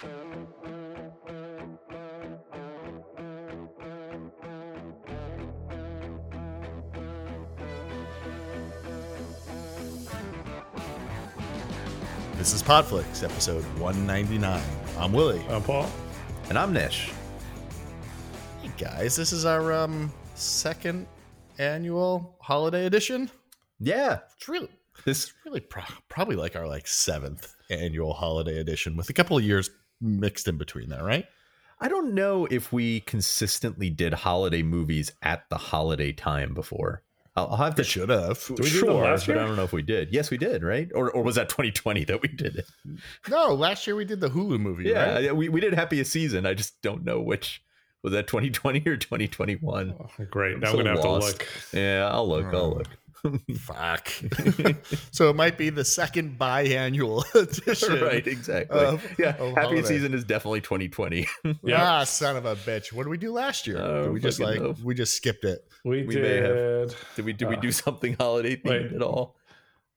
This is Podflix, episode 199. I'm Willie. I'm Paul. And I'm Nish. Hey guys, this is our um second annual holiday edition. Yeah, It's really this it's really pro- probably like our like seventh annual holiday edition with a couple of years mixed in between there, right? I don't know if we consistently did holiday movies at the holiday time before. I'll, I'll have to We should have. we do them sure, last but year? I don't know if we did. Yes, we did, right? Or or was that 2020 that we did it? No, last year we did the Hulu movie, Yeah, right? yeah, we we did Happiest Season. I just don't know which was that 2020 or 2021. Oh, great. I'm now so I'm gonna have lost. to look. Yeah, I'll look. I'll look. Fuck. so it might be the second biannual edition. right, exactly. Of- yeah, of Happiest holiday. Season is definitely 2020. Yeah. Ah, son of a bitch. What did we do last year? Oh, Did we just like know. we just skipped it. We, We may have. did. did we did we Uh, do something holiday themed wait. at all?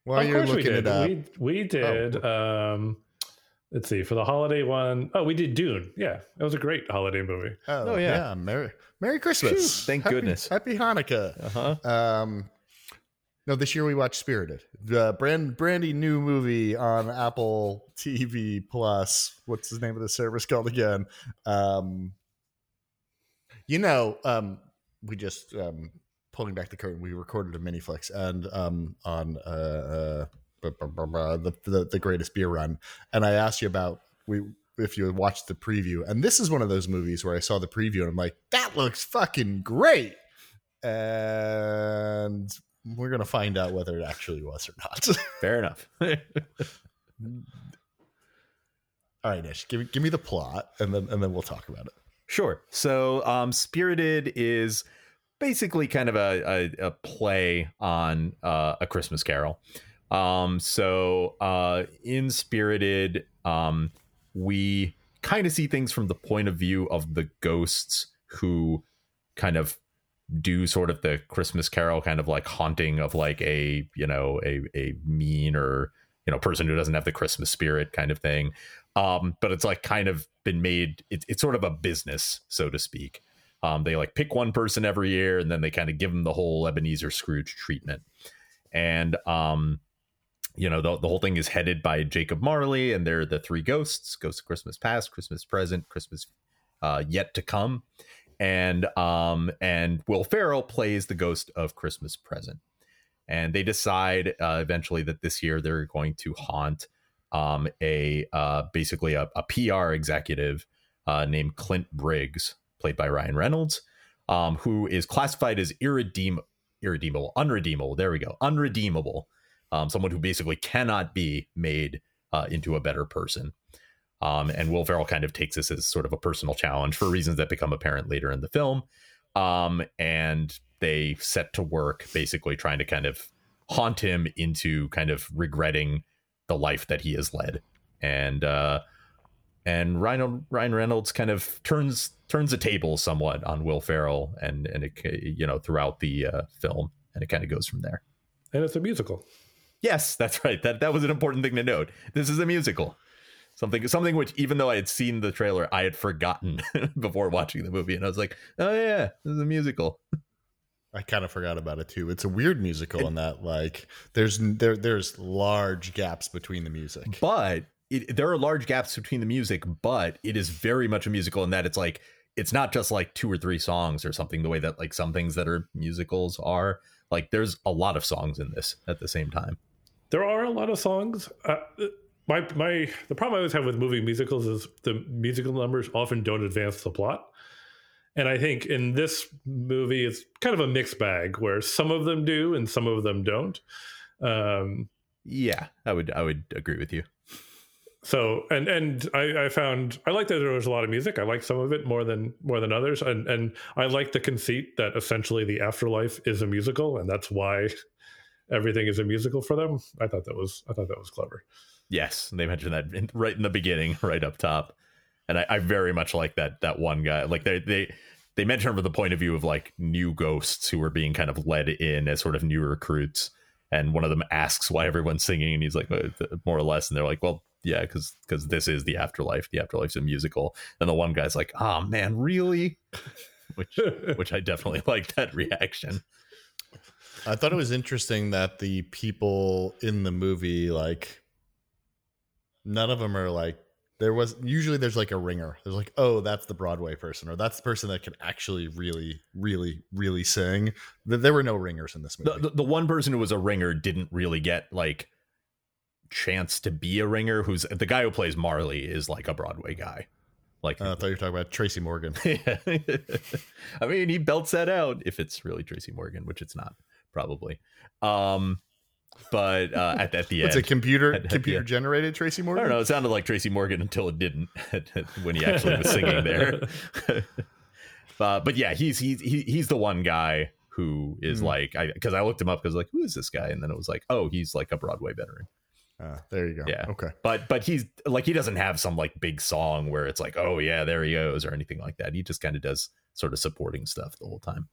While of you're course we looking did. it up. We we did. Um, let's see. For the holiday one, oh, we did Dune. Yeah, it was a great holiday movie. Oh, Oh, yeah. yeah. Merry Merry Christmas. Phew, thank Happy- goodness. Happy Hanukkah. Uh-huh. Um no, this year we watched Spirited. The brand brandy new movie on Apple TV Plus. What's the name of the service called again? Um you know, um we just um pulling back the curtain, we recorded a mini flex and um on uh, uh the, the the greatest beer run. And I asked you about we if you watched the preview. And this is one of those movies where I saw the preview and I'm like, that looks fucking great. And we're gonna find out whether it actually was or not. Fair enough. All right, Ish, give me give me the plot and then and then we'll talk about it. Sure. So, um, Spirited is basically kind of a, a, a play on uh, a Christmas Carol. Um, so, uh, in Spirited, um, we kind of see things from the point of view of the ghosts who kind of do sort of the Christmas Carol kind of like haunting of like a you know a a mean or you know person who doesn't have the Christmas spirit kind of thing. Um but it's like kind of been made it, it's sort of a business so to speak. Um they like pick one person every year and then they kind of give them the whole ebenezer scrooge treatment. And um you know the, the whole thing is headed by jacob marley and they're the three ghosts ghost of christmas past christmas present christmas uh yet to come and um and will ferrell plays the ghost of christmas present and they decide uh, eventually that this year they're going to haunt um, a uh, basically a, a PR executive uh, named Clint Briggs, played by Ryan Reynolds, um, who is classified as irredeemable, irredeemable, unredeemable. There we go, unredeemable. Um, someone who basically cannot be made uh, into a better person. Um, and Will Ferrell kind of takes this as sort of a personal challenge for reasons that become apparent later in the film. Um, and they set to work basically trying to kind of haunt him into kind of regretting the life that he has led. And uh, and Ryan Ryan Reynolds kind of turns turns the table somewhat on Will Ferrell and and it, you know throughout the uh, film, and it kind of goes from there. And it's a musical. Yes, that's right. That that was an important thing to note. This is a musical. Something something which even though I had seen the trailer, I had forgotten before watching the movie, and I was like, "Oh yeah, this is a musical." I kind of forgot about it too. It's a weird musical in that like there's there there's large gaps between the music. But it, there are large gaps between the music, but it is very much a musical in that it's like it's not just like two or three songs or something. The way that like some things that are musicals are. Like there's a lot of songs in this at the same time. There are a lot of songs. Uh, my my the problem I always have with movie musicals is the musical numbers often don't advance the plot. And I think in this movie, it's kind of a mixed bag where some of them do and some of them don't. Um, Yeah, I would I would agree with you. so and and I, I found I like that there was a lot of music. I like some of it more than more than others, and and I like the conceit that essentially the afterlife is a musical, and that's why everything is a musical for them. I thought that was I thought that was clever. Yes, they mentioned that in, right in the beginning, right up top, and I, I very much like that that one guy. Like they they they mentioned from the point of view of like new ghosts who are being kind of led in as sort of new recruits, and one of them asks why everyone's singing, and he's like uh, more or less, and they're like, well, yeah, because because this is the afterlife. The afterlife's a musical, and the one guy's like, "Oh man, really?" Which which I definitely like that reaction. I thought it was interesting that the people in the movie, like, none of them are like, there was usually there's like a ringer. There's like, oh, that's the Broadway person, or that's the person that can actually really, really, really sing. There were no ringers in this movie. The, the the one person who was a ringer didn't really get like chance to be a ringer. Who's the guy who plays Marley is like a Broadway guy. Like Uh, I thought you were talking about Tracy Morgan. Yeah. I mean, he belts that out if it's really Tracy Morgan, which it's not, probably. Um, but uh, at, at the end, It's a computer At- at computer end. generated Tracy Morgan. I don't know. It sounded like Tracy Morgan until it didn't when he actually was singing there. uh, but yeah, he's he's he's the one guy who is Mhm. like I because I looked him up because like who is this guy, and then it was like oh he's like a Broadway veteran. Uh, there you go. Yeah. Okay. But but he's like he doesn't have some like big song where it's like oh yeah there he goes or anything like that. He just kind of does sort of supporting stuff the whole time.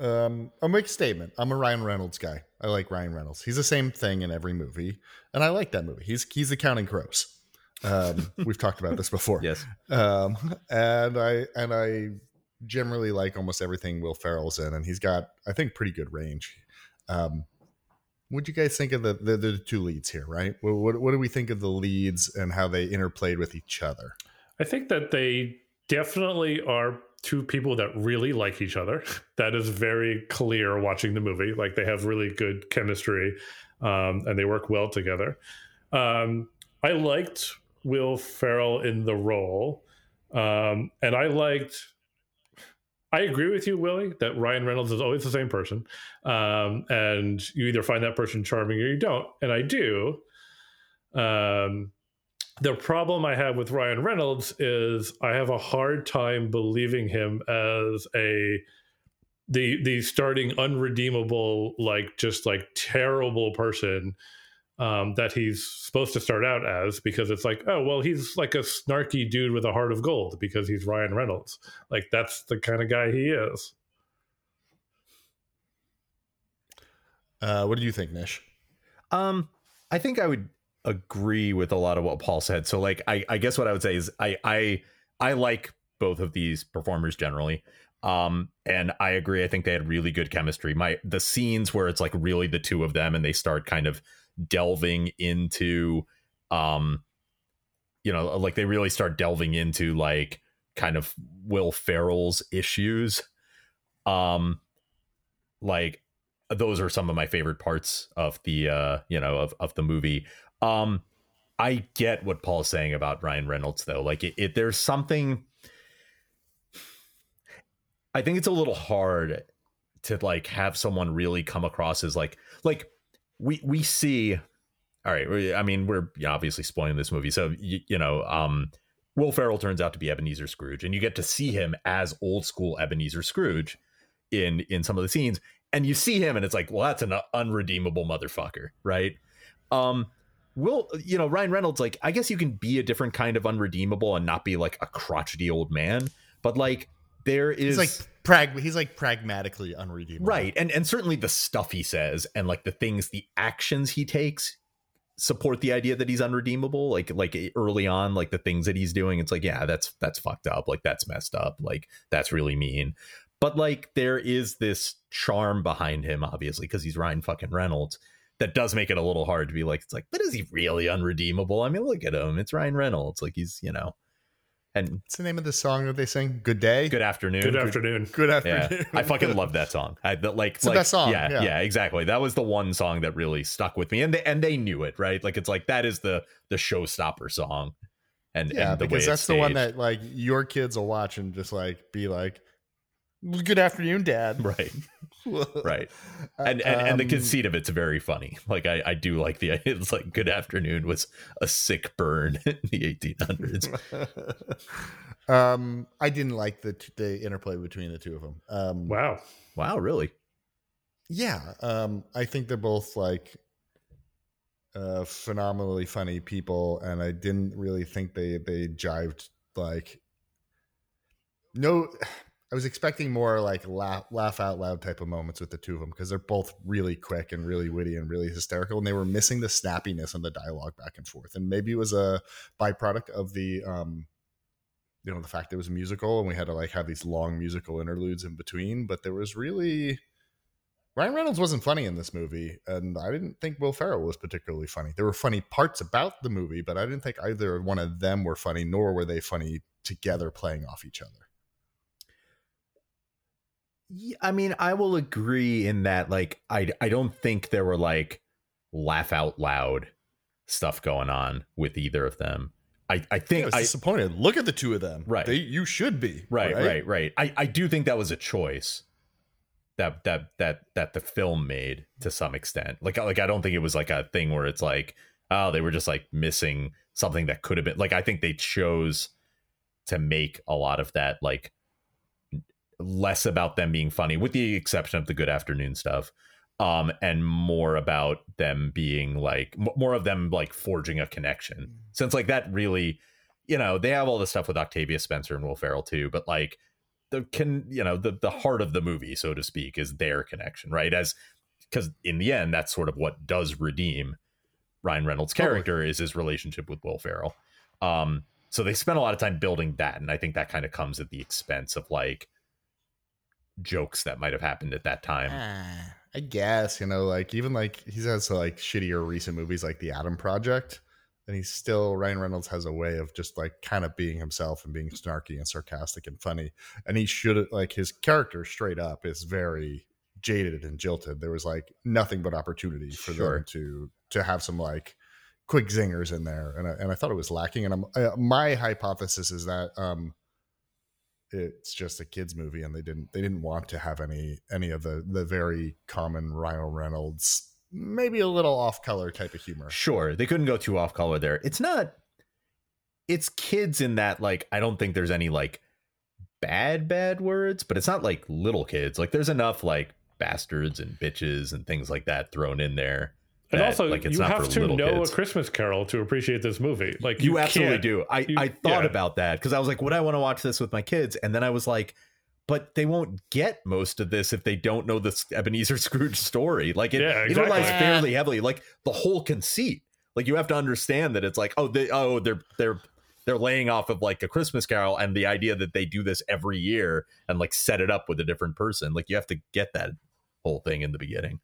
Um, I'll make a statement. I'm a Ryan Reynolds guy. I like Ryan Reynolds. He's the same thing in every movie, and I like that movie. He's he's the Counting Crows. Um, we've talked about this before. Yes. Um, and I and I generally like almost everything Will Ferrell's in, and he's got I think pretty good range. Um, what do you guys think of the, the the two leads here? Right? What, what what do we think of the leads and how they interplayed with each other? I think that they definitely are two people that really like each other. That is very clear watching the movie. Like they have really good chemistry um, and they work well together. Um, I liked Will Ferrell in the role. Um, and I liked, I agree with you, Willie, that Ryan Reynolds is always the same person. Um, and you either find that person charming or you don't. And I do. Um, the problem I have with Ryan Reynolds is I have a hard time believing him as a the the starting unredeemable like just like terrible person um, that he's supposed to start out as because it's like oh well he's like a snarky dude with a heart of gold because he's Ryan Reynolds like that's the kind of guy he is. Uh, what do you think, Nish? Um, I think I would agree with a lot of what Paul said. So like I, I guess what I would say is I I I like both of these performers generally. Um, and I agree. I think they had really good chemistry. My the scenes where it's like really the two of them and they start kind of delving into um you know, like they really start delving into like kind of Will Ferrell's issues. Um like those are some of my favorite parts of the uh you know of, of the movie um i get what paul's saying about ryan reynolds though. Like it, it there's something i think it's a little hard to like have someone really come across as like like we we see all right i mean we're obviously spoiling this movie. So you, you know um will ferrell turns out to be ebenezer scrooge and you get to see him as old school ebenezer scrooge in in some of the scenes. And you see him and it's like well that's an unredeemable motherfucker right? Um will you know ryan reynolds like i guess you can be a different kind of unredeemable and not be like a crotchety old man but like there is He's like prag. He's like pragmatically unredeemable. right and and certainly the stuff he says and like the things the actions he takes support the idea that he's unredeemable like like eh, early on like the things that he's doing it's like yeah that's that's fucked up like that's messed up like that's really mean but like there is this charm behind him obviously because he's ryan fucking reynolds that does make it a little hard to be like it's like but is he really unredeemable i mean look at him it's ryan reynolds like he's you know and What's the name of the song that they sing? Good day. good afternoon Good afternoon. Good yeah, afternoon. I fucking love that song. I the, like the like, best song, Yeah, yeah. yeah, exactly. That was the one song that really stuck with me, and they and they knew it, right? Like it's like that is the the showstopper song, and Yeah, and the because way that's it's the one that like your kids will watch and just like be like, "Good afternoon, Dad." right, right, and and, and the Um, conceit of it's very funny. Like I I do like the it's like good afternoon was a sick burn in the eighteen hundreds. um, I didn't like the the interplay between the two of them. Um, Wow. Wow, really? yeah, um, I think they're both like uh, phenomenally funny people, and I didn't really think they they jived like no. I was expecting more like laugh laugh out loud type of moments with the two of them because they're both really quick and really witty and really hysterical, and they were missing the snappiness and the dialogue back and forth. And maybe it was a byproduct of the um, you know, the fact it was a musical and we had to like have these long musical interludes in between. But there was really Ryan Reynolds wasn't funny in this movie, and I didn't think Will Ferrell was particularly funny. There were funny parts about the movie, but I didn't think either one of them were funny, nor were they funny together playing off each other. Yeah, I mean, I will agree in that like I I don't think there were like laugh out loud stuff going on with either of them. I I think I was I disappointed. Look at the two of them. Right. They, you should be. right, right, right. I I do think that was a choice that that that that the film made to some extent. Like like I don't think it was like a thing where it's like oh they were just like missing something that could have been like I think they chose to make a lot of that like less about them being funny with the exception of the good afternoon stuff um and more about them being like more of them like forging a connection. Since like that really you know they have all this stuff with octavia spencer and will ferrell too but like the can you know the the heart of the movie so to speak is their connection right? As because in the end that's sort of what does redeem ryan reynolds Totally. character is his relationship with will ferrell. Um so they spent a lot of time building that and i think that kind of comes at the expense of like jokes that might have happened at that time Ah, I guess you know, like even like he has like shittier recent movies like The Adam Project, and he's still Ryan Reynolds has a way of just like kind of being himself and being snarky and sarcastic and funny, and he should like his character straight up is very jaded and jilted. There was like nothing but opportunity for Sure. them to to have some like quick zingers in there, and I, and I thought it was lacking. And I'm, uh, my hypothesis is that um, it's just a kids movie and they didn't they didn't want to have any any of the the very common Ryan Reynolds maybe a little off color type of humor. Sure, they couldn't go too off color there. It's not. It's kids in that like I don't think there's any like bad bad words, but it's not like little kids. Like there's enough like bastards and bitches and things like that thrown in there. And that, also, like, it's you not have for to know kids. a Christmas Carol to appreciate this movie. Like You, absolutely do. I you- I thought yeah. about that because I was like, would I want to watch this with my kids? And then I was like, but they won't get most of this if they don't know this Ebenezer Scrooge story. Like it, Yeah, it relies exactly. fairly heavily. Like the whole conceit. Like you have to understand that it's like, oh, they oh they're they're they're laying off of like a Christmas Carol and the idea that they do this every year and like set it up with a different person. Like you have to get that whole thing in the beginning.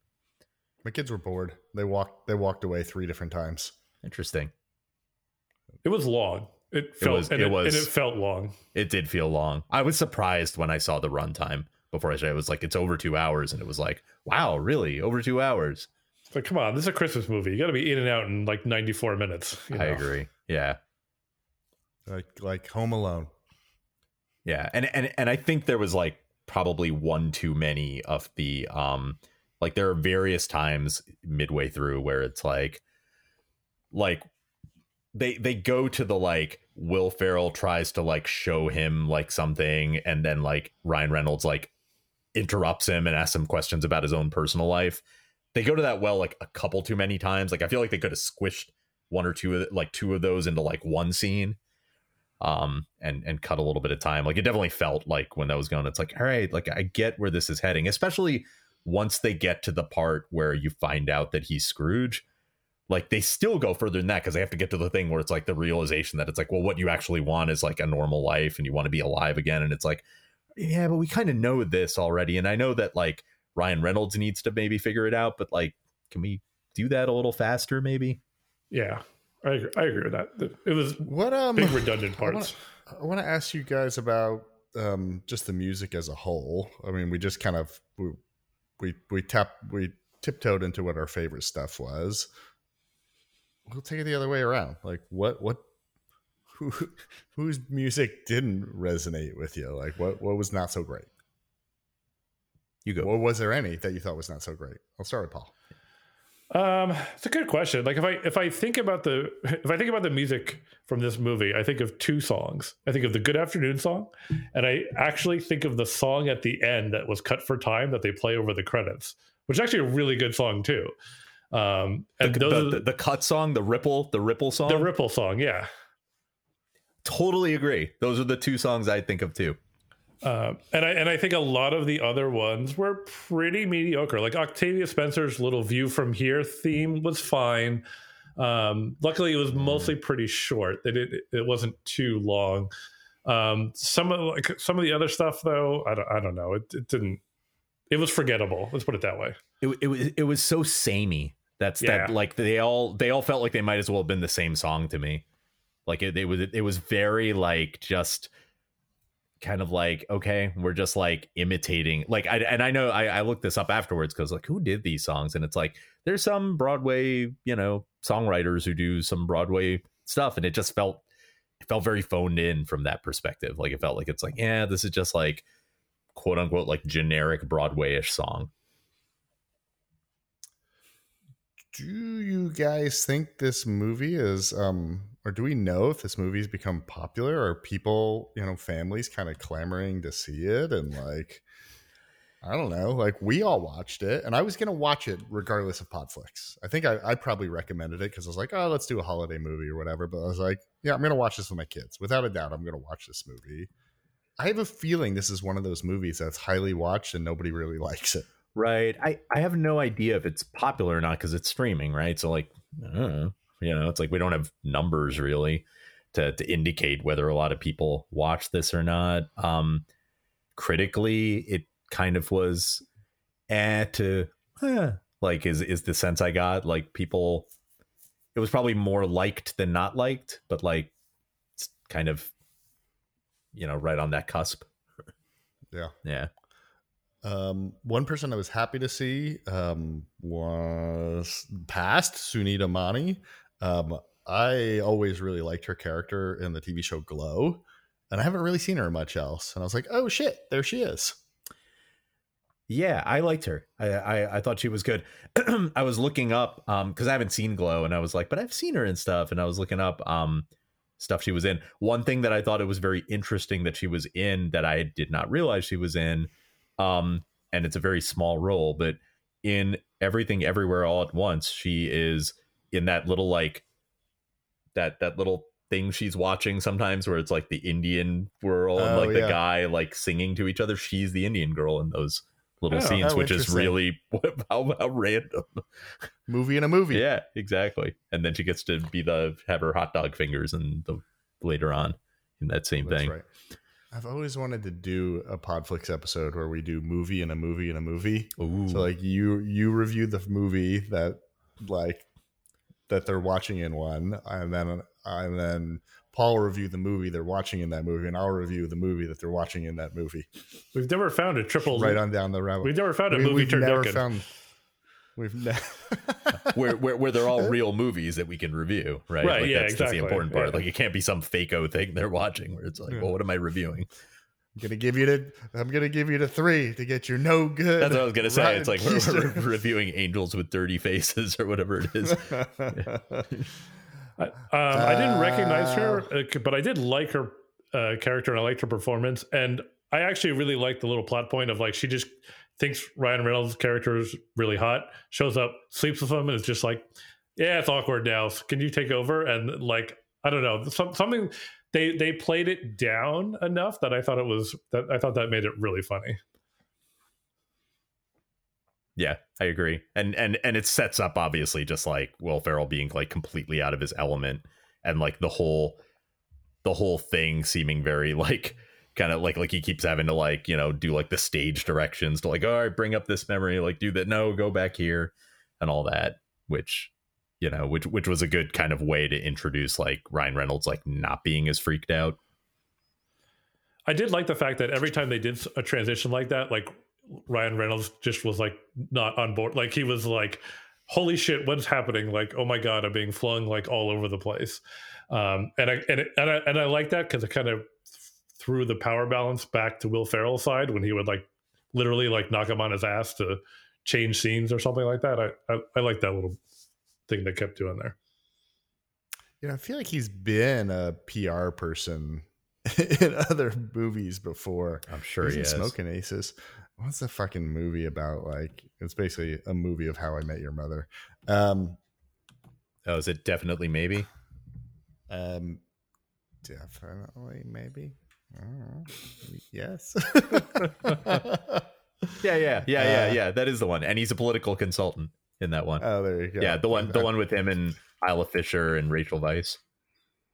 My kids were bored. They walked they walked away three different times. Interesting. It was long. It felt was- and it it, was- and it felt long. It did feel long. I was surprised when I saw the runtime before I said it was like it's over two hours, and it was like, wow, really over two hours. It's like, come on, this is a Christmas movie. You got to be in and out in like 94 minutes. you I know? agree. Yeah, Like like Home Alone. yeah, and and and I think there was like probably one too many of the um like there are various times midway through where it's like like they they go to the like Will Ferrell tries to like show him like something and then like Ryan Reynolds like interrupts him and asks him questions about his own personal life. They go to that well like a couple too many times. Like I feel like they could have squished one or two of like two of those into like one scene um and and cut a little bit of time. Like it definitely felt like when that was going it's like all right, like I get where this is heading, especially once they get to the part where you find out that he's Scrooge like they still go further than that because they have to get to the thing where it's like the realization that it's like well what you actually want is like a normal life and you want to be alive again and it's like yeah but we kind of know this already and i know that like ryan reynolds needs to maybe figure it out but like can we do that a little faster maybe Yeah, I agree, I agree with that. It was What um big redundant parts. I want to ask you guys about um, just the music as a whole. I mean, we just kind of we we, we tap we tiptoed into what our favorite stuff was. We'll take it the other way around. Like, what what who whose music didn't resonate with you? Like, what what was not so great? you go Or was there any that you thought was not so great? I'll start with Paul. Um, it's a good question. Like if I if I think about the if I think about the music from this movie, I think of two songs. I think of the Good Afternoon song, and I actually think of the song at the end that was cut for time that they play over the credits, which is actually a really good song too. Um, and the, are the, the, the cut song the ripple the ripple song the Ripple song, yeah. totally agree those are the two songs i think of too Uh, and I and I think a lot of the other ones were pretty mediocre. Like Octavia Spencer's little view from here theme was fine. Um, luckily, it was mostly pretty short. It it, it wasn't too long. Um, some of like some of the other stuff though, I don't I don't know. It, it didn't. It was forgettable. Let's put it that way. It it was it was so samey. That's that like they all they all felt like they might as well have been the same song to me. Like it, it was it was very like just kind of like okay we're just like imitating like I and I know I, I looked this up afterwards because like who did these songs? And it's like there's some Broadway you know songwriters who do some Broadway stuff and it just felt it felt very phoned in from that perspective. Like it felt like it's like yeah this is just like quote unquote like generic Broadway-ish song. Do you guys think this movie is, um, or do we know if this movie's become popular? Or people, you know, families kind of clamoring to see it? And like, I don't know, like we all watched it, and I was gonna watch it regardless of Podflix. I think I, I probably recommended it because I was like, oh, let's do a holiday movie or whatever. But I was like, yeah, I'm gonna watch this with my kids. Without a doubt, I'm gonna watch this movie. I have a feeling this is one of those movies that's highly watched and nobody really likes it. Right. I, I have no idea if it's popular or not because it's streaming, right? So like, I don't know. You know, it's like we don't have numbers really to to indicate whether a lot of people watch this or not. Um, critically, it kind of was eh to eh, like is is the sense I got like people. It was probably more liked than not liked, but like it's kind of you know right on that cusp. Yeah. Yeah. Um, one person I was happy to see um, was past Sunita Mani. Um, I always really liked her character in the TV show Glow, and I haven't really seen her much else. And I was like, oh shit, there she is. Yeah, I liked her. I I, I thought she was good. I was looking up um because I haven't seen Glow, and I was like, but I've seen her and stuff, and I was looking up um stuff she was in. One thing that I thought it was very interesting that she was in that I did not realize she was in, um, and it's a very small role, but in Everything Everywhere All at Once, she is in that little like that that little thing she's watching sometimes where it's like the Indian world and Oh, like the guy like singing to each other. She's the Indian girl in those little Oh, scenes, which is really how, how random. Movie in a movie. Yeah, exactly. And then she gets to be the have her hot dog fingers and the later on in that same That's thing. right. I've always wanted to do a Podflix episode where we do movie and a movie and a movie. Ooh. So like you you review the movie that like that they're watching in one, and then and then Paul will review the movie they're watching in that movie, and I'll review the movie that they're watching in that movie. We've never found a triple. Right on down the rabbit. We've never found a We- movie we've never turducken. found. We've never. where, where where they're all real movies that we can review, right? Right, Like, yeah, that's, that's the important part. yeah. Like it can't be some fakeo thing they're watching where it's like, Yeah. well, what am I reviewing? I'm gonna give you the. I'm gonna give you the three to get your no good. That's what I was gonna say. It's like we're, we're reviewing angels with dirty faces or whatever it is. I, um, I didn't recognize Uh, her, uh, but I did like her uh, character and I liked her performance. And I actually really liked the little plot point of like she just thinks Ryan Reynolds' character is really hot, shows up, sleeps with him, and it's just like, yeah, it's awkward now. Can you take over? And like, I don't know, some, something they they played it down enough that I thought it was that I thought that made it really funny. Yeah, I agree. And and and it sets up obviously just like Will Ferrell being like completely out of his element and like the whole the whole thing seeming very like kind of like like he keeps having to like, you know, do like the stage directions to like, all right, bring up this memory, like do that, no, go back here and all that, which you know, which which was a good kind of way to introduce like Ryan Reynolds like not being as freaked out. I did like the fact that every time they did a transition like that, like Ryan Reynolds just was like not on board. Like he was like, "Holy shit, what's happening?" Like, "Oh my god, I'm being flung like all over the place." Um, and I and it, and I and I like that because it kind of threw the power balance back to Will Ferrell's side when he would like literally like knock him on his ass to change scenes or something like that. I I, I like that little thing they kept doing there. You know, I feel like he's been a PR person in other movies before. I'm sure He's he is. Smoking Aces. What's the fucking movie about? Like, it's basically a movie of How I Met Your Mother. Um, Oh, is it definitely maybe? um, definitely, maybe. Uh, yes. Yeah, yeah, yeah, yeah, Uh, yeah. That is the one, and he's a political consultant in that one. oh, there you go. yeah, the one, the one with him and Isla Fisher and Rachel Weisz.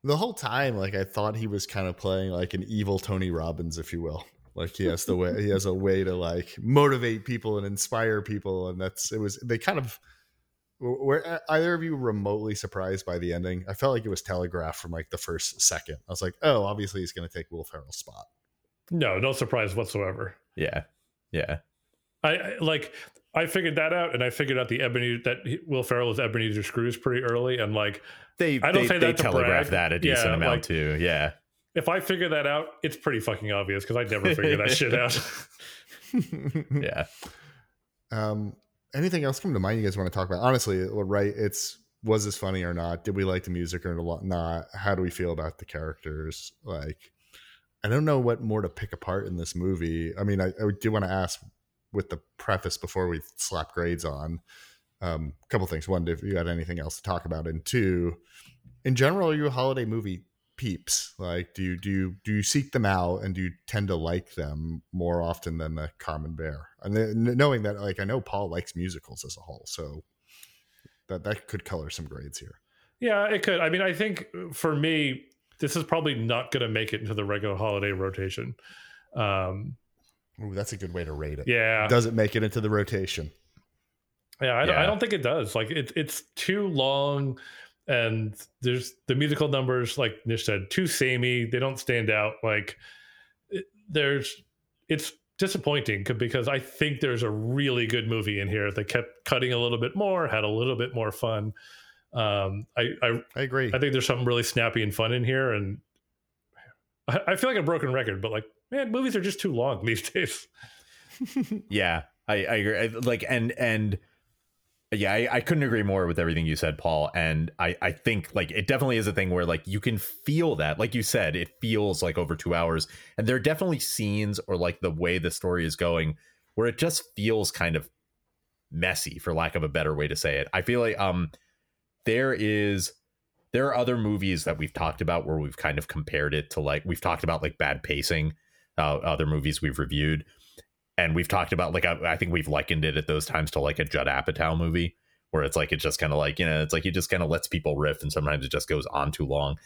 the whole time like i thought he was kind of playing like an evil tony robbins if you will like he has the way he has a way to like motivate people and inspire people and that's it was they kind of were uh, either of you remotely surprised by the ending i felt like it was telegraphed from like the first second i was like oh obviously he's going to take will ferrell's spot No, no surprise whatsoever. Yeah, yeah, I, I like I figured that out, and I figured out the Ebenezer that Will Ferrell was Ebenezer Scrooge pretty early, and like they I don't they, say they that to telegraph brag. that a decent Yeah, amount like- too. Yeah, if I figure that out, it's pretty fucking obvious because I never figure that shit out. yeah. um anything else come to mind you guys want to talk about honestly right it's was this funny or not did we like the music or not how do we feel about the characters like i don't know what more to pick apart in this movie i mean i, I do want to ask with the preface before we slap grades on. Um a couple things. One if you had anything else to talk about and two in general are you a holiday movie peeps? Like do you do you do you seek them out and do you tend to like them more often than the common bear? And then knowing that like i know paul likes musicals as a whole so that that could color some grades here. Yeah, it could. I mean, I think for me, this is probably not going to make it into the regular holiday rotation. Um, Ooh, that's a good way to rate it yeah, does it make it into the rotation Yeah, I, Don't, Yeah. I don't think it does. Like it's it's too long, and there's the musical numbers, like Nish said, too samey. They don't stand out. Like it, there's, it's disappointing because I think there's a really good movie in here that kept cutting a little bit more, had a little bit more fun. Um, I, I i agree I think there's something really snappy and fun in here, and I, I feel like a broken record, but like man, movies are just too long these days. Yeah, I, I agree. I- Like, and and yeah, I, I couldn't agree more with everything you said, Paul. And I I think like it definitely is a thing where like you can feel that, like you said, it feels like over two hours, and there are definitely scenes or like the way the story is going where it just feels kind of messy, for lack of a better way to say it. I feel like um there is there are other movies that we've talked about where we've kind of compared it to like we've talked about like bad pacing, uh, other movies we've reviewed and we've talked about like I, I think we've likened it at those times to like a Judd Apatow movie where it's like it just kind of like you know it's like he just kind of lets people riff and sometimes it just goes on too long.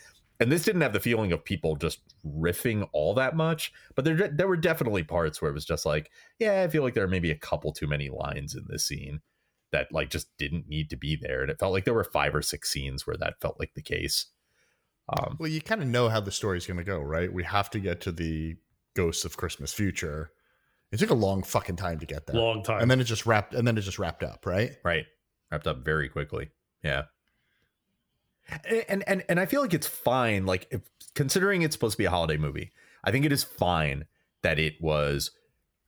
And this didn't have the feeling of people just riffing all that much, but there there were definitely parts where it was just like yeah I feel like there are maybe a couple too many lines in this scene that like just didn't need to be there, and it felt like there were five or six scenes where that felt like the case. Um, well you kind of know how the story's going to go right we have to get to the ghosts of christmas future. It took a long fucking time to get there. Long time. and then it just wrapped and then it just wrapped up right? Right. Wrapped up very quickly. Yeah. And and and i feel like it's fine like if, considering it's supposed to be a holiday movie i think it is fine that it was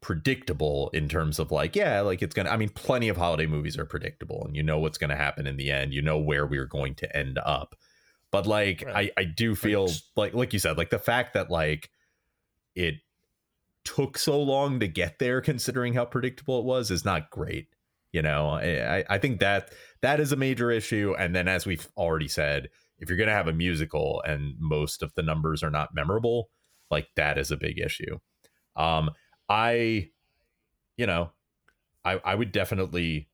predictable in terms of like yeah like it's gonna i mean plenty of holiday movies are predictable and you know what's gonna happen in the end. You know where we're going to end up. But like Right. i i do feel Like- like like you said like the fact that like it took so long to get there considering how predictable it was is not great you know? I i think that that is a major issue. And then as we've already said if you're going to have a musical and most of the numbers are not memorable like that is a big issue. Um i you know i i would definitely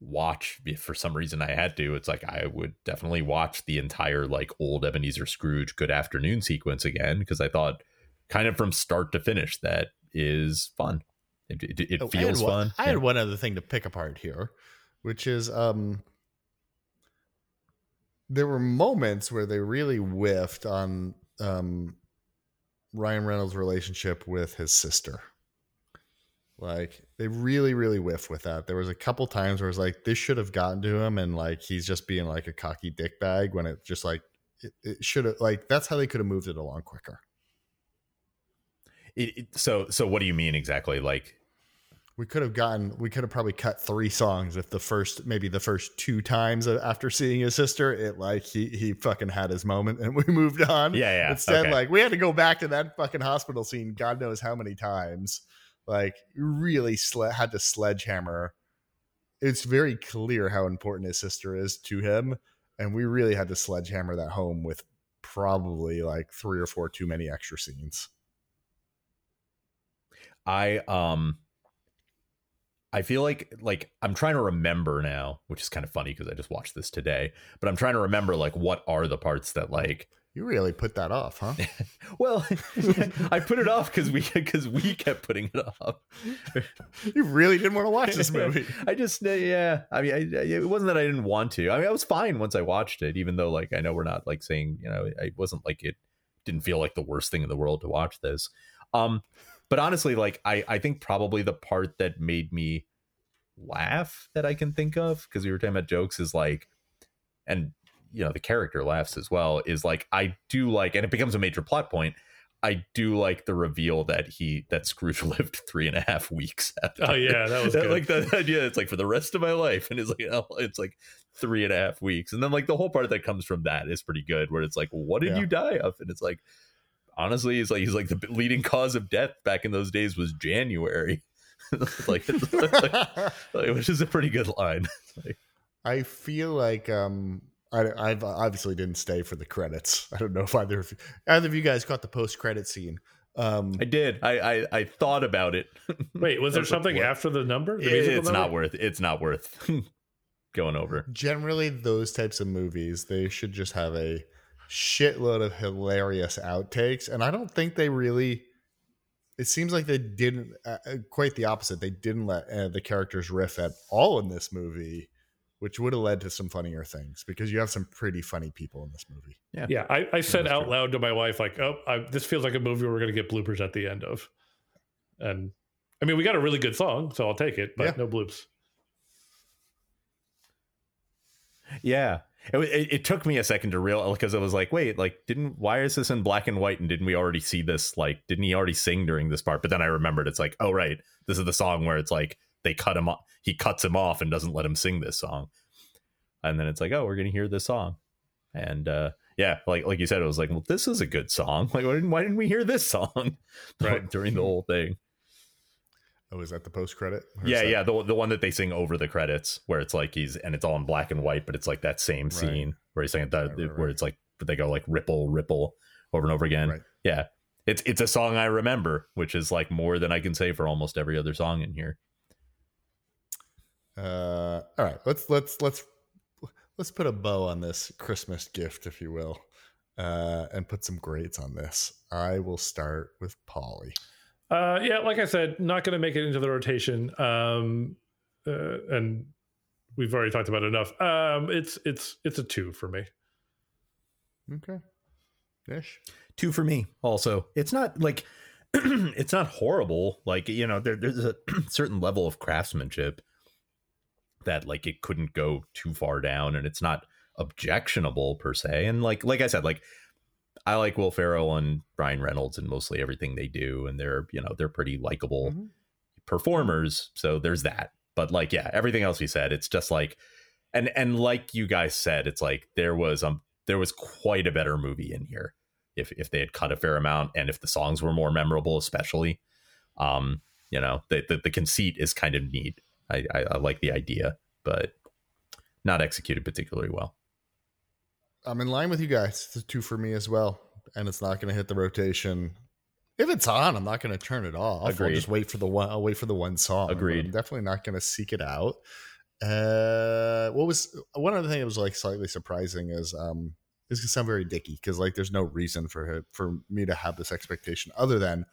watch if for some reason i had to it's like i would definitely watch the entire like old ebenezer scrooge good afternoon sequence again because i thought kind of from start to finish that is fun it, it, it Oh, feels I one, fun I Yeah. had one other thing to pick apart here, which is um there were moments where they really whiffed on um Ryan Reynolds' relationship with his sister. Like they really, really whiff with that. There was a couple times where it was like this should have gotten to him, and like he's just being like a cocky dick bag when it just like it, it should have like that's how they could have moved it along quicker. It, it- so so what do you mean exactly? Like we could have gotten we could have probably cut three songs if the first maybe the first two times after seeing his sister it like he he fucking had his moment and we moved on. Yeah yeah instead okay. like we had to go back to that fucking hospital scene god knows how many times. Like really sle- had to sledgehammer. It's very clear how important his sister is to him and we really had to sledgehammer that home with probably like three or four too many extra scenes I um I feel like like I'm trying to remember now, which is kind of funny because I just watched this today, but I'm trying to remember like what are the parts that like You really put that off, huh? well I put it off because we because we kept putting it off. you really didn't want to watch this movie. I just uh, yeah. I mean, I, I, it wasn't that I didn't want to. I mean, I was fine once I watched it, even though like I know we're not like saying you know I wasn't like it didn't feel like the worst thing in the world to watch this. Um, but honestly, like I I think probably the part that made me laugh that I can think of because we were talking about jokes is like, and you know the character laughs as well is like I do like, and it becomes a major plot point. I do like the reveal that he that Scrooge lived three and a half weeks. After. Oh yeah, that was That- good. like the idea. It's like for the rest of my life, and it's like oh, it's like three and a half weeks, and then like the whole part that comes from that is pretty good. Where it's like, what did Yeah. you die of? And it's like, honestly, he's like he's like the leading cause of death back in those days was January. like, like, like, which is a pretty good line. I feel like um I I've obviously didn't stay for the credits. I don't know if either of you, either of you guys caught the post credit scene. Um I did. I I, I thought about it. Wait, was there something what- after the number? The musical it's number? not worth. It's not worth going over. generally those types of movies they should just have a shitload of hilarious outtakes and I don't think they really it seems like they didn't uh, uh, quite the opposite. They didn't let uh, the characters riff at all in this movie, which would have led to some funnier things because you have some pretty funny people in this movie. Yeah, I, I said out loud to my wife, like, "Oh, I, this feels like a movie we're going to get bloopers at the end of." And I mean, we got a really good song, so I'll take it, but Yeah. no bloops. Yeah. It, it, it took me a second to realize because I was like, wait, like, didn't why is this in black and white? And didn't we already see this? Like, didn't he already sing during this part? But then I remembered it's like, oh right, this is the song where it's like they cut him off, he cuts him off and doesn't let him sing this song. And then it's like, oh, we're gonna hear this song. And uh yeah, like like you said, it was like, well, this is a good song. Like, why didn't why didn't we hear this song Right. during the whole thing? Oh, is that the post credit? Yeah, yeah, the the one that they sing over the credits, where it's like he's and it's all in black and white, but it's like that same Right. scene where he's saying that Right, right, where it's like they go like ripple, ripple over and over again. Yeah, it's it's a song I remember, which is like more than I can say for almost every other song in here. Uh, all right, let's let's let's let's put a bow on this Christmas gift, if you will, uh, and put some grades on this. I will start with Polly. Uh, yeah, like I said, not going to make it into the rotation. Um, uh, and we've already talked about it enough. Um, it's it's it's a two for me. Okay, Ish. Two for me. Also, it's not like it's not horrible. Like you know, there, there's a certain level of craftsmanship that like it couldn't go too far down, and it's not objectionable per se. And like like I said, like I like Will Ferrell and Ryan Reynolds and mostly everything they do, and they're you know they're pretty likable Mhm. performers. So there's that. But like yeah, everything else we said, it's just like and and like you guys said, it's like there was um there was quite a better movie in here if if they had cut a fair amount and if the songs were more memorable, especially. Um, you know, the the, the conceit is kind of neat. I, I, I like the idea, but not executed particularly well. I'm in line with you guys. It's a two for me as well, and it's not going to hit the rotation. If it's on, I'm not going to turn it off. I'll just wait for the one. I'll wait for the one song. Agreed. I'm definitely not going to seek it out. Uh, what was one other thing that was like slightly surprising is um, this can sound very dicky because like there's no reason for it, for me to have this expectation other than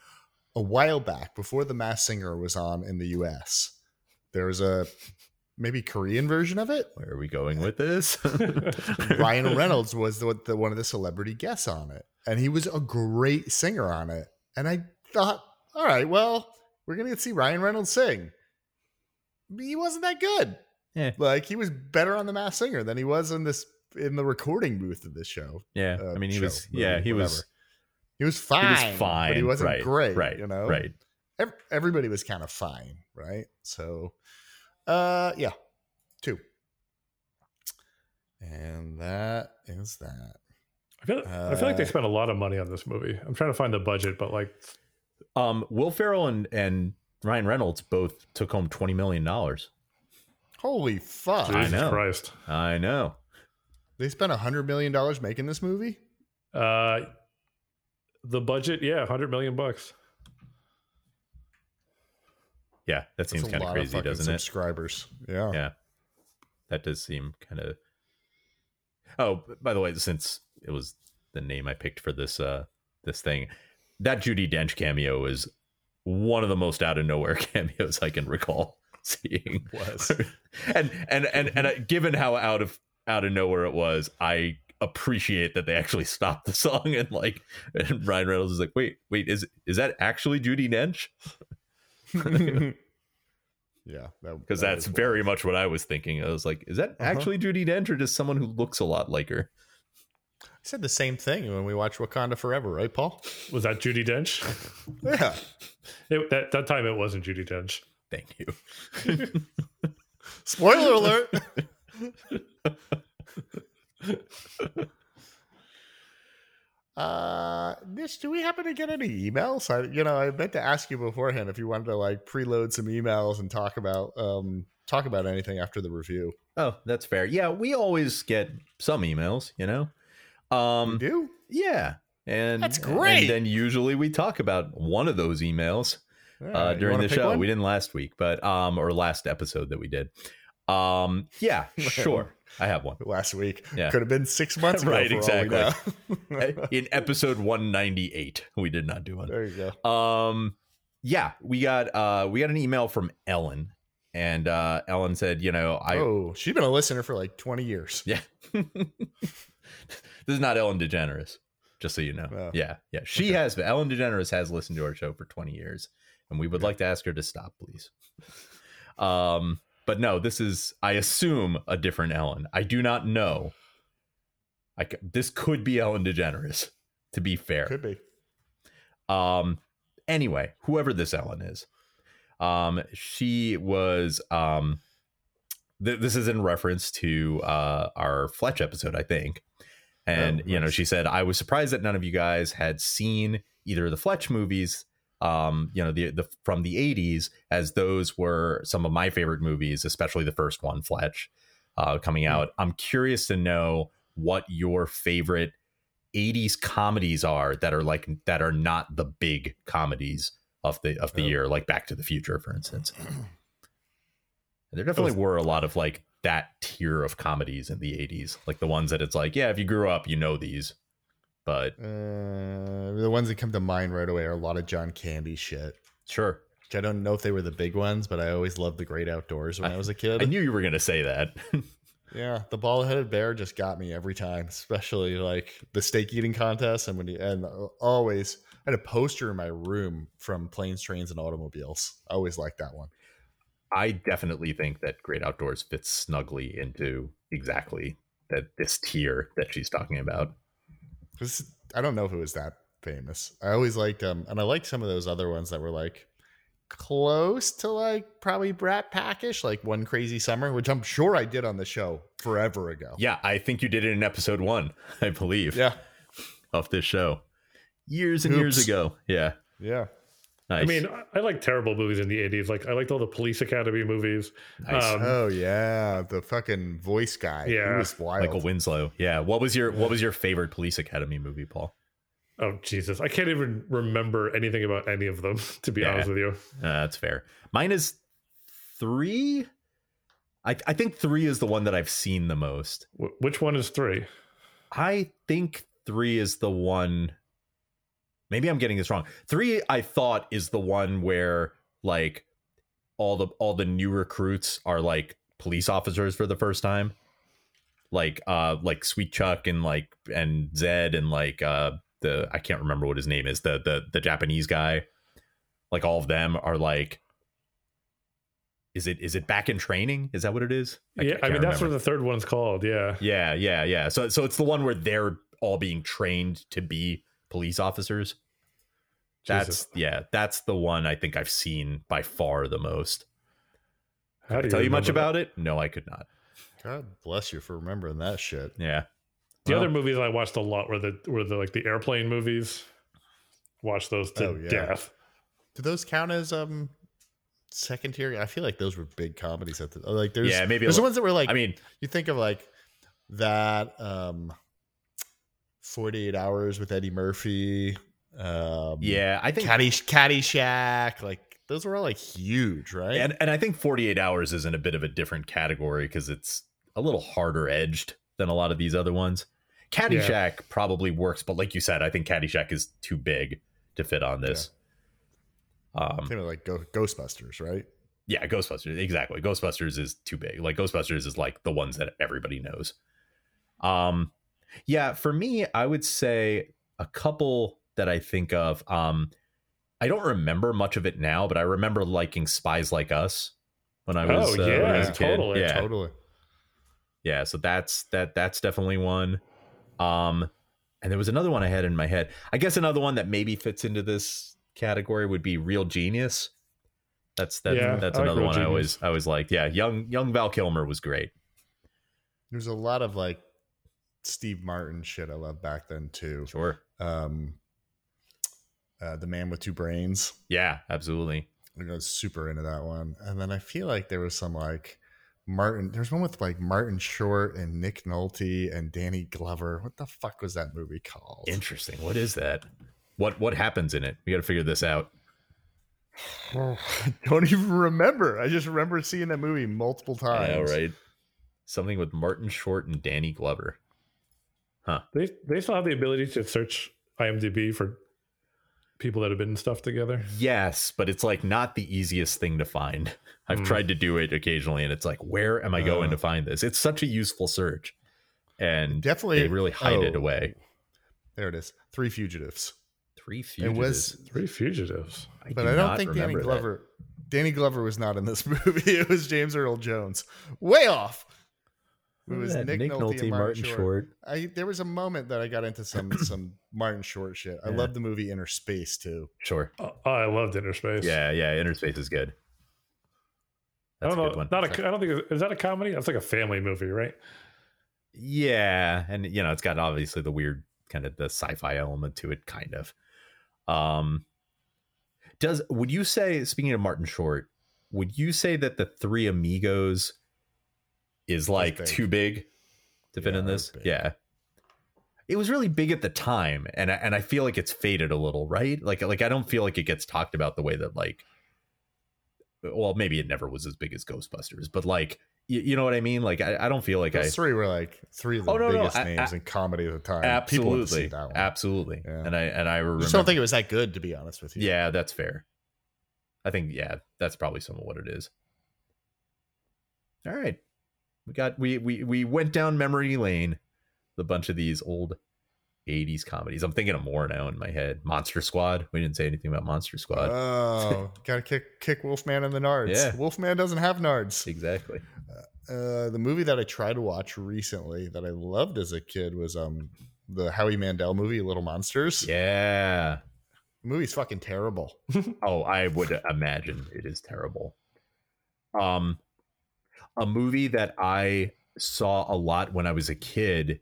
a while back before the Masked Singer was on in the U.S. There was a maybe Korean version of it. Where are we going with this? Ryan Reynolds was the, the one of the celebrity guests on it, and he was a great singer on it. And I thought, all right, well, we're gonna get to see Ryan Reynolds sing. He wasn't that good. Yeah. Like he was better on the Masked Singer than he was in this in the recording booth of this show. yeah, uh, I mean he show, was movie, yeah he was whatever. He was fine. he was fine, but he wasn't right, great. right, you know, right. Everybody was kind of fine, right? So, uh, yeah, two, and that is that. I feel I feel like they Uh, spent a lot of money on this movie. I'm trying to find the budget, but like Um, Will Ferrell and and Ryan Reynolds both took home twenty million dollars. Holy fuck! I know. Christ. I know. They spent a hundred million dollars making this movie. Uh, the budget, yeah, hundred million bucks. Yeah, that seems kind of crazy, doesn't it? Subscribers. Yeah. Yeah. That does seem kind of. Oh, by the way, since it was the name I picked for this uh this thing, that Judi Dench cameo is one of the most out of nowhere cameos I can recall seeing. Was. and and and and uh, given how out of out of nowhere it was, I appreciate that they actually stopped the song and like and Ryan Reynolds is like, wait, wait, is is that actually Judi Dench? yeah. Because that that's is very much what I was thinking. I was like, is that Uh-huh. actually Judi Dench or just someone who looks a lot like her? I said the same thing when we watched Wakanda Forever, right, Paul? Was that Judi Dench? Yeah. It, that that time it wasn't Judi Dench. Thank you. Spoiler alert. Uh Nish, do we happen to get any emails? I you know, I meant to ask you beforehand if you wanted to like preload some emails and talk about um talk about anything after the review. Oh, that's fair. Yeah, we always get some emails, you know. Um, you do? yeah, and That's great. And then usually we talk about one of those emails All uh, during the show. one? We didn't last week, but um, or last episode that we did. Um, yeah, sure. I have one last week. Yeah. Could have been six months ago. Right, for all we exactly. in episode 198. We did not do one. there you go. Um, yeah, we got uh, we got an email from Ellen, and uh, Ellen said, you know, I oh, she's been a listener for like 20 years. Yeah. this is not Ellen DeGeneres, just so you know. Oh. Yeah, yeah. She Okay. has Ellen DeGeneres has listened to our show for 20 years, and we would like to ask her to stop, please. Um, but no, this is I assume a different Ellen. I do not know. I this could be Ellen DeGeneres, to be fair. Could be. Um, anyway, whoever this Ellen is, um, she was um, th- this is in reference to uh our Fletch episode, I think. And Oh, you know, she said, I was surprised that none of you guys had seen either of the Fletch movies, um, you know, the the from the '80s, as those were some of my favorite movies, especially the first one, Fletch, uh, coming out. I'm curious to know what your favorite 80s comedies are that are like that are not the big comedies of the of the Oh. year, like Back to the Future, for instance. There definitely were a lot of like that tier of comedies in the 80s, like the ones that it's like, yeah, if you grew up, you know these. But Uh, the ones that come to mind right away are a lot of John Candy shit. sure, Which I don't know if they were the big ones, but I always loved the Great Outdoors when I, was a kid. I knew you were going to say that. yeah, the bald-headed bear just got me every time, especially like the steak eating contest, and when you and always I had a poster in my room from planes, trains, and automobiles. I always liked that one. I definitely think that Great Outdoors fits snugly into exactly that this tier that she's talking about. I don't know if it was that famous. I always liked um, and I liked some of those other ones that were like close to like probably Brat Packish, like One Crazy Summer, which I'm sure I did on the show forever ago. Yeah, I think you did it in episode one, I believe, yeah, of this show. Years and years ago. Yeah. yeah. Nice. I mean, I- I like terrible movies in the '80s. Like I liked all the Police Academy movies. Nice. Um, oh yeah, the fucking voice guy. Yeah, he Yeah. was wild. Michael Winslow. Yeah. What was your what was your favorite Police Academy movie, Paul? oh Jesus, I can't even remember anything about any of them. To be Yeah. honest with you, Uh, that's fair. Mine is three. I, I think three is the one that I've seen the most. Wh- which one is three? I think three is the one. Maybe I'm getting this wrong. Three, I thought, is the one where like all the all the new recruits are like police officers for the first time. Like uh like Sweet Chuck and like and Zed and like uh the I can't remember what his name is, the the the Japanese guy. Like all of them are like is it is it back in training? Is that what it is? yeah, I, mean that's what the third one's called. Yeah, Yeah, yeah, yeah. So so it's the one where they're all being trained to be police officers. That's Jesus. yeah, that's the one I think I've seen by far the most. How do Tell you much remember about it? No, I could not. God bless you for remembering that shit. Yeah. The Well, other movies I watched a lot were the were the like the airplane movies. Watched those to Oh, yeah. death. Do those count as um second tier? I feel like those were big comedies at the like. There's Yeah, maybe there's the ones that were like. I mean, you think of like that um 48 hours with Eddie Murphy. Um, yeah, I think Caddy Caddyshack. Like those were all like huge, right? And and I think 48 hours is in a bit of a different category because it's a little harder edged than a lot of these other ones. Caddyshack probably works, but like you said, I think Caddyshack is too big to fit on this. I'm Um, thinking of like Go- Ghostbusters, right? yeah, Ghostbusters exactly. Ghostbusters is too big. Like Ghostbusters is like the ones that everybody knows. Um, yeah, for me, I would say a couple that I think of. Um, I don't remember much of it now, but I remember liking Spies Like Us when I was, Oh, uh, when I was a kid. totally, Yeah, Totally. yeah so that's that that's definitely one um and there was another one i had in my head i guess another one that maybe fits into this category would be real genius that's that, Yeah, that's I another one i always i always liked yeah young young val kilmer was great There's a lot of like Steve Martin shit I love back then too. sure Um, uh, the Man with Two Brains. yeah absolutely I was super into that one. And then I feel like there was some like Martin. There's one with like Martin Short and Nick Nolte and Danny Glover. What the fuck was that movie called? interesting what is that what what happens in it we got to figure this out I don't even remember. I just remember seeing that movie multiple times. yeah right something with martin short and danny glover Huh. They they still have the ability to search IMDb for people that have been in stuff together. Yes, but it's like not the easiest thing to find. I've Hmm. tried to do it occasionally, and it's like, where am I going Uh. to find this? It's such a useful search, and Definitely. they really hide it oh, away. There it is. Three Fugitives. Three fugitives. It was, Three fugitives. I but do I don't not think Danny remember that. Glover. Danny Glover was not in this movie. It was James Earl Jones. Way off. It was Yeah, Nick, Nolte, and Martin, Short. Short. I there was a moment that I got into some some Martin Short shit. I Yeah. love the movie Inner Space too. Sure. Oh, I loved Inner Space. Yeah, yeah. Inner Space is good. I That's don't a know. good one. Not a. I don't think is that a comedy. That's like a family movie, right? Yeah, and you know, it's got obviously the weird kind of the sci-fi element to it, kind of. Um, does would you say speaking of Martin Short, would you say that the Three Amigos is like big. too big to fit Yeah, in this? Yeah. It was really big at the time, and I, and I feel like it's faded a little, right? Like like I don't feel like it gets talked about the way that like, well, maybe it never was as big as Ghostbusters, but like you, you know what I mean? Like I, I don't feel like I Those three were like three of the Oh, no, no, biggest I- names I- in comedy at the time. People went to absolutely that one. absolutely Yeah. and i and i I remember just don't think it was that good, to be honest with you. yeah that's fair i think yeah that's probably some of what it is all right we got we we we went down memory lane the bunch of these old 80s comedies i'm thinking of more now in my head monster squad we didn't say anything about monster squad Oh, gotta kick kick Wolfman in the nards. Yeah. Wolfman doesn't have nards. exactly Uh, the movie that I tried to watch recently that I loved as a kid was um the Howie Mandel movie, Little Monsters. yeah The movie's fucking terrible. Oh, I would imagine it is terrible. Um, a movie that I saw a lot when I was a kid.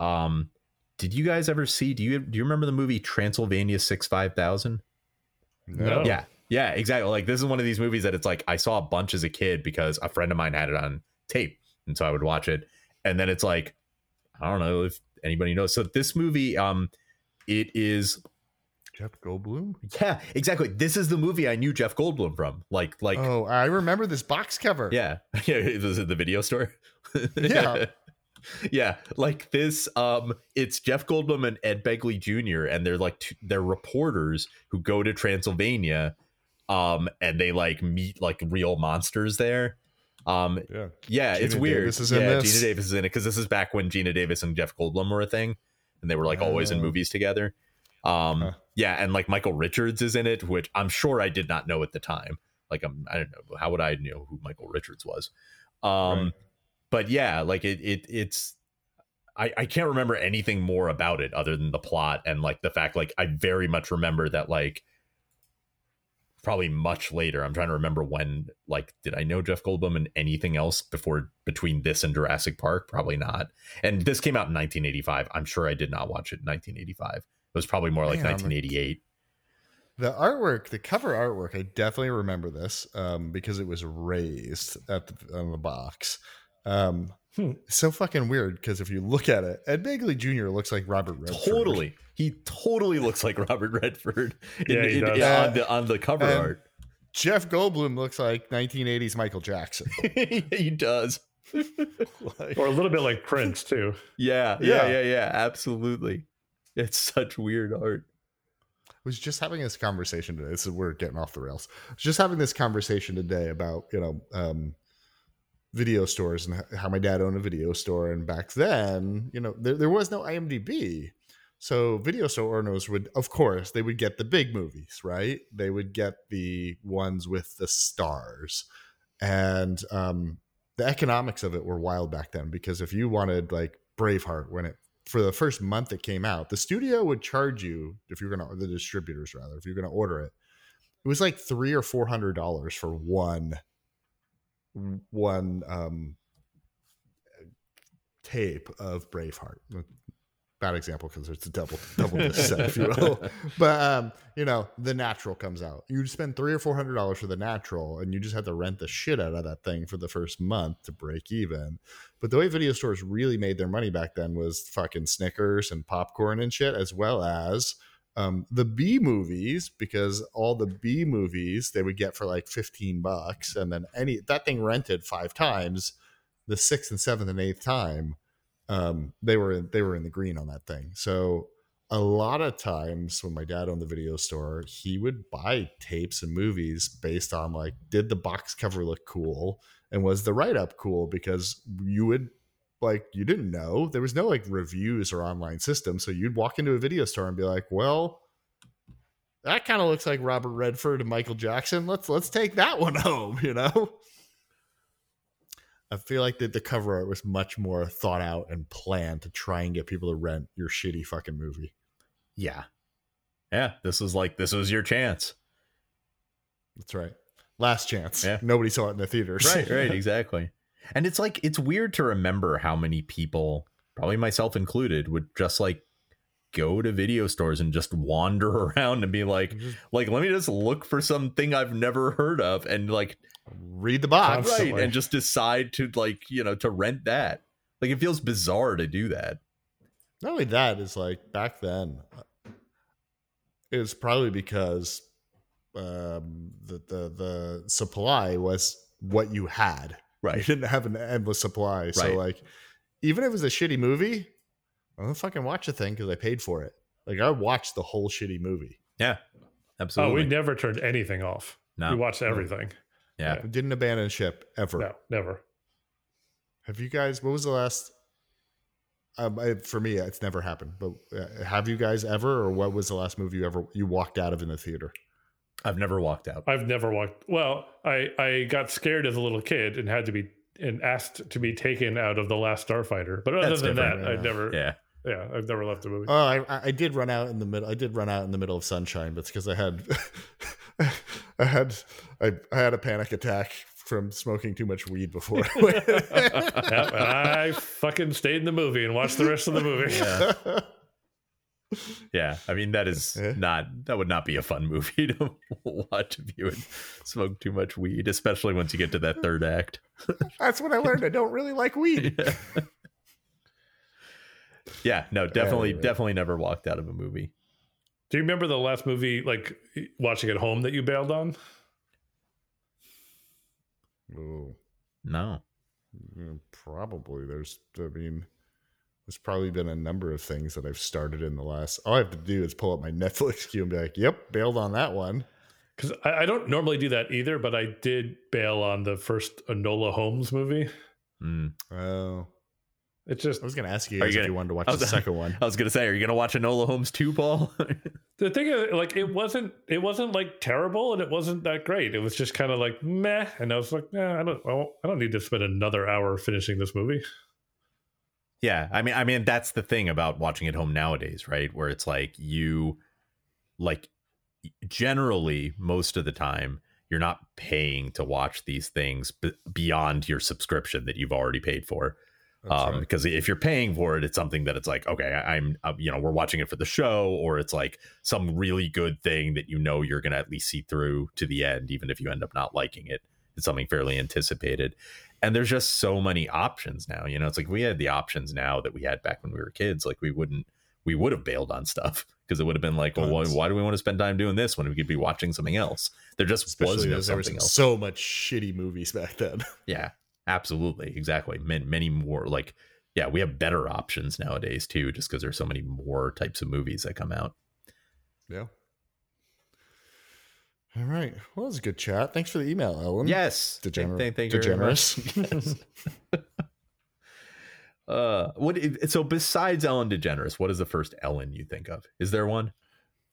Um, did you guys ever see? Do you do you remember the movie Transylvania Six Five Thousand? No. Yeah, yeah, exactly. Like this is one of these movies that it's like I saw a bunch as a kid because a friend of mine had it on tape, and so I would watch it. And then it's like I don't know if anybody knows. So this movie, um, it is Jeff Goldblum. yeah, exactly. This is the movie I knew Jeff Goldblum from. Like, like oh, I remember this box cover. Yeah. Yeah. It was at the video store. Yeah. yeah. Like this, um, it's Jeff Goldblum and Ed Begley Jr. and they're like two, they're reporters who go to Transylvania, um, and they like meet like real monsters there. Um, yeah. yeah, it's weird. Davis is in yeah, this. Geena Davis is in it because this is back when Geena Davis and Jeff Goldblum were a thing, and they were like always in Oh. movies together. Um, Huh. yeah, and like Michael Richards is in it, which I'm sure I did not know at the time. Like I'm, I don't know how would I know who Michael Richards was. Um, Right. but yeah, like it, it, it's. I, I can't remember anything more about it other than the plot and like the fact like I very much remember that like probably much later. I'm trying to remember when, like, did I know Jeff Goldblum and anything else before between this and Jurassic Park? Probably not. And this came out in 1985. I'm sure I did not watch it in 1985. It was probably more like Man, I'm- 1988. The artwork, the cover artwork, I definitely remember this um, because it was raised at the, on the box. Um, Hmm. So fucking weird because if you look at it, Ed Begley Jr. looks like Robert Redford. Totally. He totally looks like Robert Redford in, Yeah, he in- does. on the on the cover And- art. Jeff Goldblum looks like 1980s Michael Jackson. he does. Like- or a little bit like Prince too. Yeah, yeah, Yeah. yeah, yeah. Absolutely. It's such weird art. I was just having this conversation today. This is we're getting off the rails. Just having this conversation today about you know um, video stores and how my dad owned a video store, and back then, you know, there, there was no IMDb, so video store owners would, of course, they would get the big movies, right? They would get the ones with the stars, and um, the economics of it were wild back then because if you wanted like Braveheart when it for the first month it came out, the studio would charge you if you're gonna the distributors rather if you're gonna order it. It was like three or four hundred dollars for one one um tape of Braveheart. Bad example because it's a double double set, if you will. But um, you know, the natural comes out. You spend three or four hundred dollars for the natural, and you just have to rent the shit out of that thing for the first month to break even. But the way video stores really made their money back then was fucking Snickers and popcorn and shit, as well as um, the B movies, because all the B movies they would get for like 15 bucks. And then any that thing rented five times, the sixth and seventh and eighth time, um, they were they were in the green on that thing. So a lot of times when my dad owned the video store, he would buy tapes and movies based on like, did the box cover look cool? And was the write up cool? Because you would like you didn't know. There was no like reviews or online system. So you'd walk into a video store and be like, well, that kind of looks like Robert Redford and Michael Jackson. Let's let's take that one home, you know? I feel like that the cover art was much more thought out and planned to try and get people to rent your shitty fucking movie. Yeah. Yeah. This was like this was your chance. That's right. Last chance. Yeah. Nobody saw it in the theaters. Right, right, exactly. And it's like it's weird to remember how many people, probably myself included, would just like go to video stores and just wander around and be like like let me just look for something I've never heard of and like read the box. right and just decide to like, you know, to rent that. Like it feels bizarre to do that. Not only that is like back then, it was probably because um, the, the the supply was what you had. Right, you didn't have an endless supply, so Right. like even if it was a shitty movie, I'm gonna fucking watch the thing because I paid for it. Like I watched the whole shitty movie. Yeah. absolutely. Oh, Absolutely. we never turned anything off. no. We watched everything. yeah. I didn't abandon ship ever. No, never. Have you guys? What was the last? Um, I, for me, it's never happened. But uh, have you guys ever, or what was the last movie you ever you walked out of in the theater? I've never walked out. I've never walked. Well, I I got scared as a little kid and had to be and asked to be taken out of the Last Starfighter. But other That's than that, different, I yeah. never. Yeah. Yeah. I've never left a movie. Oh, I, I- I did run out in the middle. I did run out in the middle of sunshine, but it's because I had, I had, I, I had a panic attack from smoking too much weed before. I and I fucking stayed in the movie and watched the rest of the movie. Yeah. Yeah, I mean that is Yeah. not that would not be a fun movie to watch if you would smoke too much weed, especially once you get to that third act. That's what I learned. I don't really like weed. yeah, no, definitely, Anyway. definitely never walked out of a movie. Do you remember the last movie, like watching at home, that you bailed on? Oh, No, mm, probably. There's. I mean. There's probably been a number of things that I've started in the last. All I have to do is pull up my Netflix queue and be like, "Yep, bailed on that one." Because I, I don't normally do that either, but I did bail on the first Enola Holmes movie. Mm. Oh, It's just I was going to ask you Are guys you if gonna- you wanted to watch I was- the second one. I was gonna say, are you gonna watch Enola Holmes two, Paul? the thing is, like, it wasn't it wasn't like terrible, and it wasn't that great. It was just kind of like meh, and I was like, nah, I don't, I don't- need to spend another hour finishing this movie. yeah, I mean, I mean that's the thing about watching at home nowadays, right? Where it's like you, like, generally most of the time you're not paying to watch these things b- beyond your subscription that you've already paid for. Um right. because if you're paying for it it's something that it's like okay I- i'm uh, you know we're watching it for the show or it's like some really good thing that you know you're gonna at least see through to the end even if you end up not liking it it's something fairly anticipated and there's just so many options now you know it's like we had the options now that we had back when we were kids like we wouldn't we would have bailed on stuff because it would have been like, well, why, why do we want to spend time doing this when we could be watching something else? There just was Especially no was something else. so much shitty movies back then. Yeah, absolutely, exactly. Many, many more. Like, yeah, we have better options nowadays too, just because there's so many more types of movies that come out. Yeah. All right. Well, it was a good chat. Thanks for the email, Ellen. Yes, Degener- Thank, thank you very much. degenerous. Yes. uh, what? So besides Ellen DeGeneres, what is the first Ellen you think of? Is there one?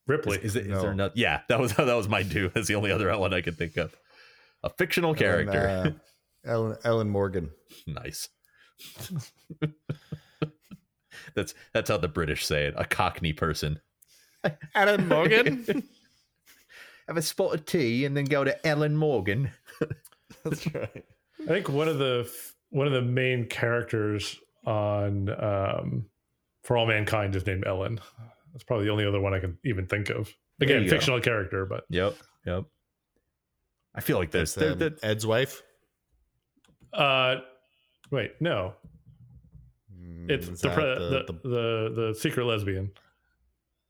Ripley. is, it, is No. there not? Yeah, that was that was my too. That's the only other Ellen I could think of. A fictional character. Ellen, uh, Ellen, Ellen Morgan. nice. that's that's how the British say it. A Cockney person. Ellen Morgan. Have a spot of tea and then go to Ellen Morgan. That's right. I think one of the one of the main characters on um, For All Mankind is named Ellen. That's probably the only other one I can even think of. Again, you go. fictional character, but Yep. Yep. I feel like there's That's um, Ed's wife. Uh, wait, no, Mm, it's is the, pre- the, the, the secret lesbian.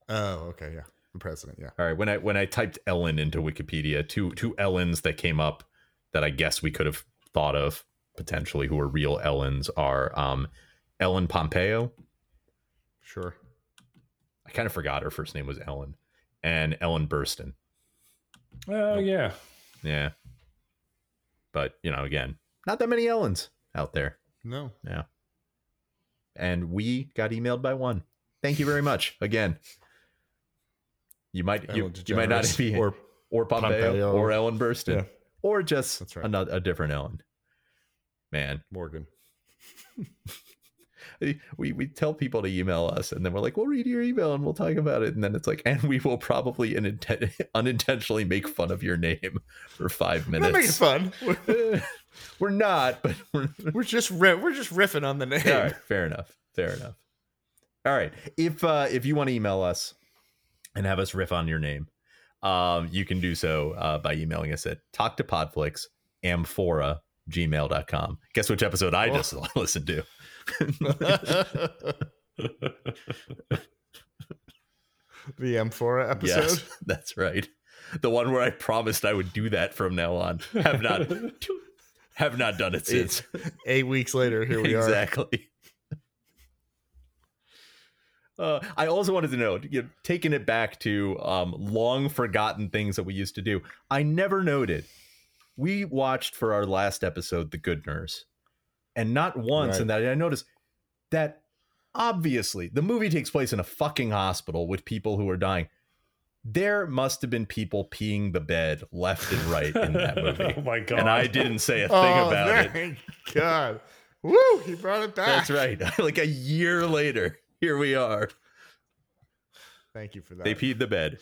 oh, okay, yeah, the president. Yeah. All right, when I when I typed Ellen into Wikipedia, two two Ellens that came up that I guess we could have thought of potentially who are real Ellens are um Ellen Pompeo. Sure. I kind of forgot her first name was Ellen. And Ellen Burstyn. Oh yeah, Yeah. But, you know, again, not that many Ellens out there. No. Yeah. And we got emailed by one. Thank you very much. Again. You might you, you might not be or or Pompeo, Pompeo. or Ellen Burstyn. Yeah. Or just right. another a different Ellen. Man, Morgan. we we tell people to email us, and then we're like, "We'll read your email and we'll talk about it." And then it's like, and we will probably unintentionally make fun of your name for five We're not making fun. We're, not, but we're we're just ri- we're just riffing on the name. all right. Fair enough. Fair enough. All right. If uh, if you want to email us and have us riff on your name, um, you can do so uh, by emailing us at talktopodflix amphora gmail.com. Guess which episode I Oh. just listened to? the Amphora episode. Yes, that's right. The one where I promised I would do that from now on. Have not have not done it since. Eight weeks later, here we are. exactly. Uh, I also wanted to know, you know, taking it back to um, long forgotten things that we used to do. I never noted. We watched for our last episode, The Good Nurse, and not once Right. in that I noticed that obviously the movie takes place in a fucking hospital with people who are dying. There must have been people peeing the bed left and right in that movie. oh my god! and I didn't say a thing oh, about it. thank God. Woo! He brought it back. That's right. like a year later, here we are. Thank you for that. They peed the bed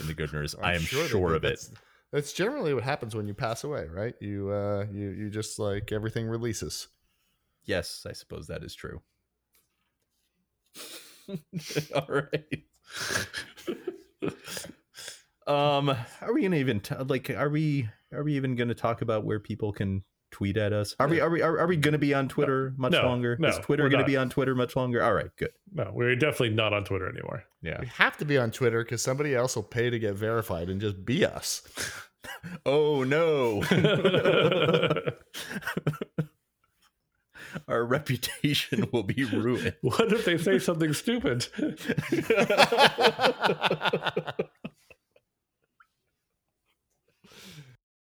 in the good nurse. I'm sure sure, of it. That's, that's generally what happens when you pass away, right? You uh you you just like everything releases. Yes, I suppose that is true. All right. Um, are we gonna even t- like? Are we? Are we even gonna talk about where people can tweet at us? Are we? Are we? Are, are we gonna be on Twitter much No, longer? no, is Twitter gonna not. be on Twitter much longer? All right, good. no, we're definitely not on Twitter anymore. Yeah. We have to be on Twitter because somebody else will pay to get verified and just be us. Oh no. Our reputation will be ruined. what if they say something stupid?